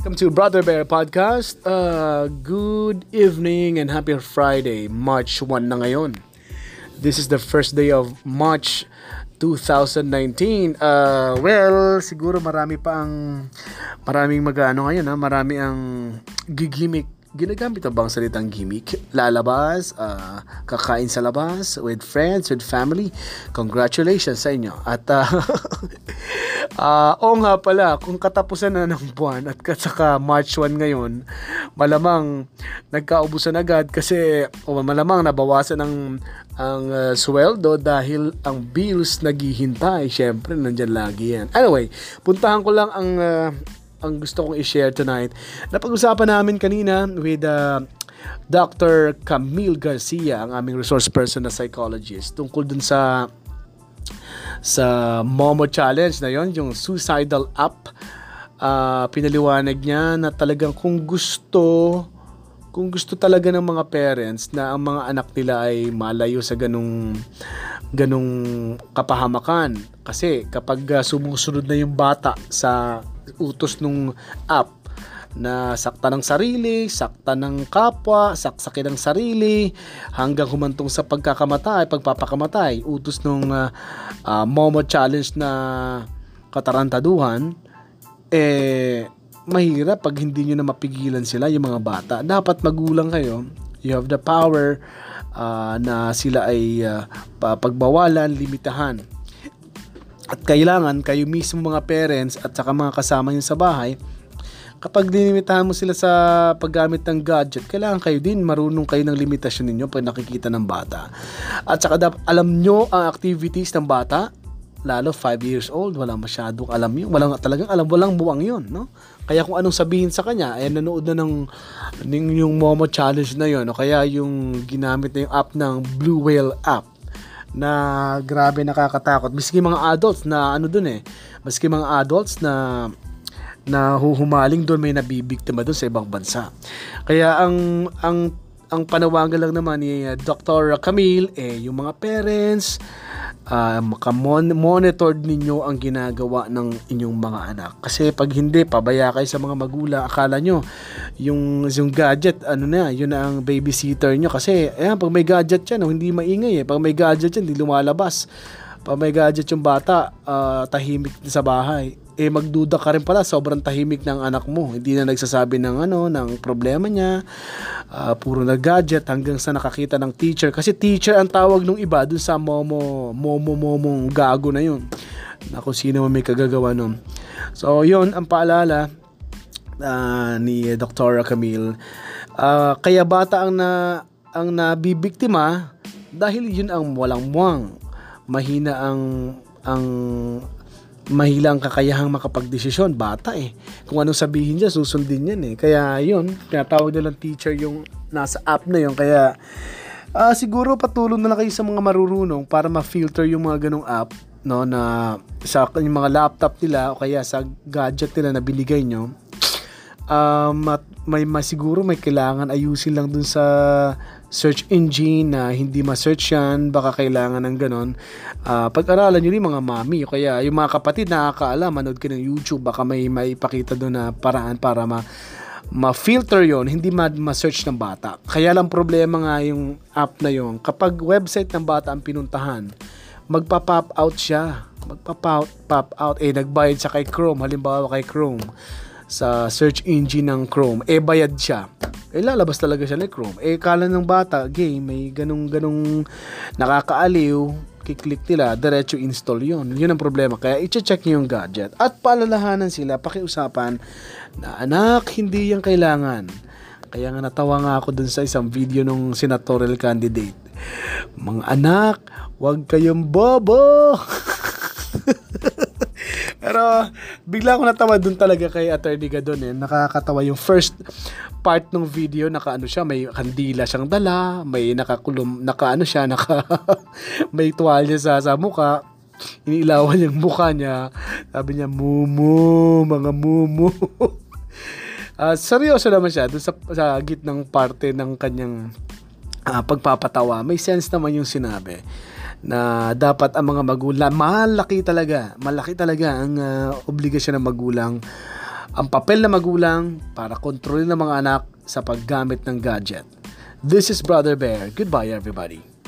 Welcome to Brother Bear Podcast. Uh, good evening and happy Friday, March 1 na ngayon. This is the first day of March 2019. Uh, well, siguro marami pa ang maraming mag-ano ngayon ha, marami ang gigimik ginagamit na bang salitang gimmick? Lalabas, uh, kakain sa labas, with friends, with family. Congratulations sa inyo. At, uh, uh, oo nga pala, kung katapusan na ng buwan at saka March 1 ngayon, malamang nagkaubusan agad kasi o malamang nabawasan ng ang uh, sweldo dahil ang bills naghihintay. Siyempre, nandyan lagi yan. Anyway, puntahan ko lang ang uh, ang gusto kong i-share tonight. Napag-usapan namin kanina with uh, Dr. Camille Garcia, ang aming resource person na psychologist, tungkol dun sa sa Momo Challenge na yon yung suicidal app. Uh, pinaliwanag niya na talagang kung gusto kung gusto talaga ng mga parents na ang mga anak nila ay malayo sa ganung ganung kapahamakan kasi kapag uh, sumusunod na yung bata sa utos nung app na sakta ng sarili, sakta ng kapwa, saksakin ng sarili, hanggang humantong sa pagkakamatay, pagpapakamatay, utos nung uh, uh, Momo Challenge na katarantaduhan, eh, mahirap pag hindi nyo na mapigilan sila, yung mga bata. Dapat magulang kayo, you have the power uh, na sila ay uh, pagbawalan, limitahan. At kailangan kayo mismo mga parents at saka mga kasama nyo sa bahay, kapag dinimitahan mo sila sa paggamit ng gadget, kailangan kayo din marunong kayo ng limitasyon ninyo pag nakikita ng bata. At saka dapat alam nyo ang activities ng bata, lalo 5 years old, wala masyadong alam yun. Walang talagang alam, walang buwang yun, no? Kaya kung anong sabihin sa kanya, ay nanood na ng, ng yung Momo Challenge na yun, o kaya yung ginamit na yung app ng Blue Whale app na grabe nakakatakot. Miski mga adults na ano dun eh. Miski mga adults na na huhumaling doon may nabibiktima doon sa ibang bansa. Kaya ang ang ang panawagan lang naman ni uh, Dr. Camille eh yung mga parents uh, maka-monitored ninyo ang ginagawa ng inyong mga anak. Kasi pag hindi, pabaya kayo sa mga magulang, akala nyo, yung, yung gadget, ano na, yun na ang babysitter nyo. Kasi, ayan, pag may gadget yan, oh, hindi maingay eh. Pag may gadget yan, hindi lumalabas. Pag may gadget yung bata, uh, tahimik sa bahay eh magduda ka rin pala. Sobrang tahimik ng anak mo. Hindi na nagsasabi ng ano ng problema niya. Uh, puro na gadget hanggang sa nakakita ng teacher. Kasi teacher ang tawag nung iba dun sa momo momo momong gago na yun. Na kung sino may kagagawa nun. So yun ang paalala uh, ni Dr. Camille. Uh, kaya bata ang na ang nabibiktima dahil yun ang walang muwang. Mahina ang ang mahila ang kakayahang makapagdesisyon. Bata eh. Kung anong sabihin niya, susundin yan eh. Kaya yun, tinatawag nilang teacher yung nasa app na yun. Kaya uh, siguro patulong na lang kayo sa mga marurunong para ma-filter yung mga ganong app no na sa yung mga laptop nila o kaya sa gadget nila na binigay nyo um, may masiguro may kailangan ayusin lang dun sa search engine na hindi ma-search yan, baka kailangan ng ganon. Uh, pag-aralan nyo rin mga mami, kaya yung mga kapatid nakakaalam, manood ka ng YouTube, baka may maipakita doon na paraan para ma ma-filter yon hindi ma-search ng bata. Kaya lang problema nga yung app na yon kapag website ng bata ang pinuntahan, magpa-pop out siya. Magpa-pop pop out. Eh, nagbayad siya kay Chrome. Halimbawa kay Chrome. Sa search engine ng Chrome. Eh, bayad siya eh lalabas talaga siya like Chrome. Eh kala ng bata, game, may ganung nakakaaliw, kiklik nila, diretso install yon Yun ang problema. Kaya i-check niyo yung gadget. At paalalahanan sila, pakiusapan na anak, hindi yan kailangan. Kaya nga natawa nga ako dun sa isang video nung senatorial candidate. Mga anak, wag kayong bobo! Pero bigla ako natawa dun talaga kay Attorney Gadon eh. Nakakatawa yung first part ng video naka ano siya, may kandila siyang dala, may nakakulum, naka ano siya, naka may tuwalya sa sa mukha. Iniilawan yung mukha niya. Sabi niya, mumu, mga mumu. uh, seryoso naman siya dun sa, sa gitnang parte ng kanyang uh, pagpapatawa. May sense naman yung sinabi na dapat ang mga magulang malaki talaga malaki talaga ang uh, obligasyon ng magulang Ang papel na magulang para kontrolin ng mga anak sa paggamit ng gadget. This is Brother Bear. Goodbye everybody.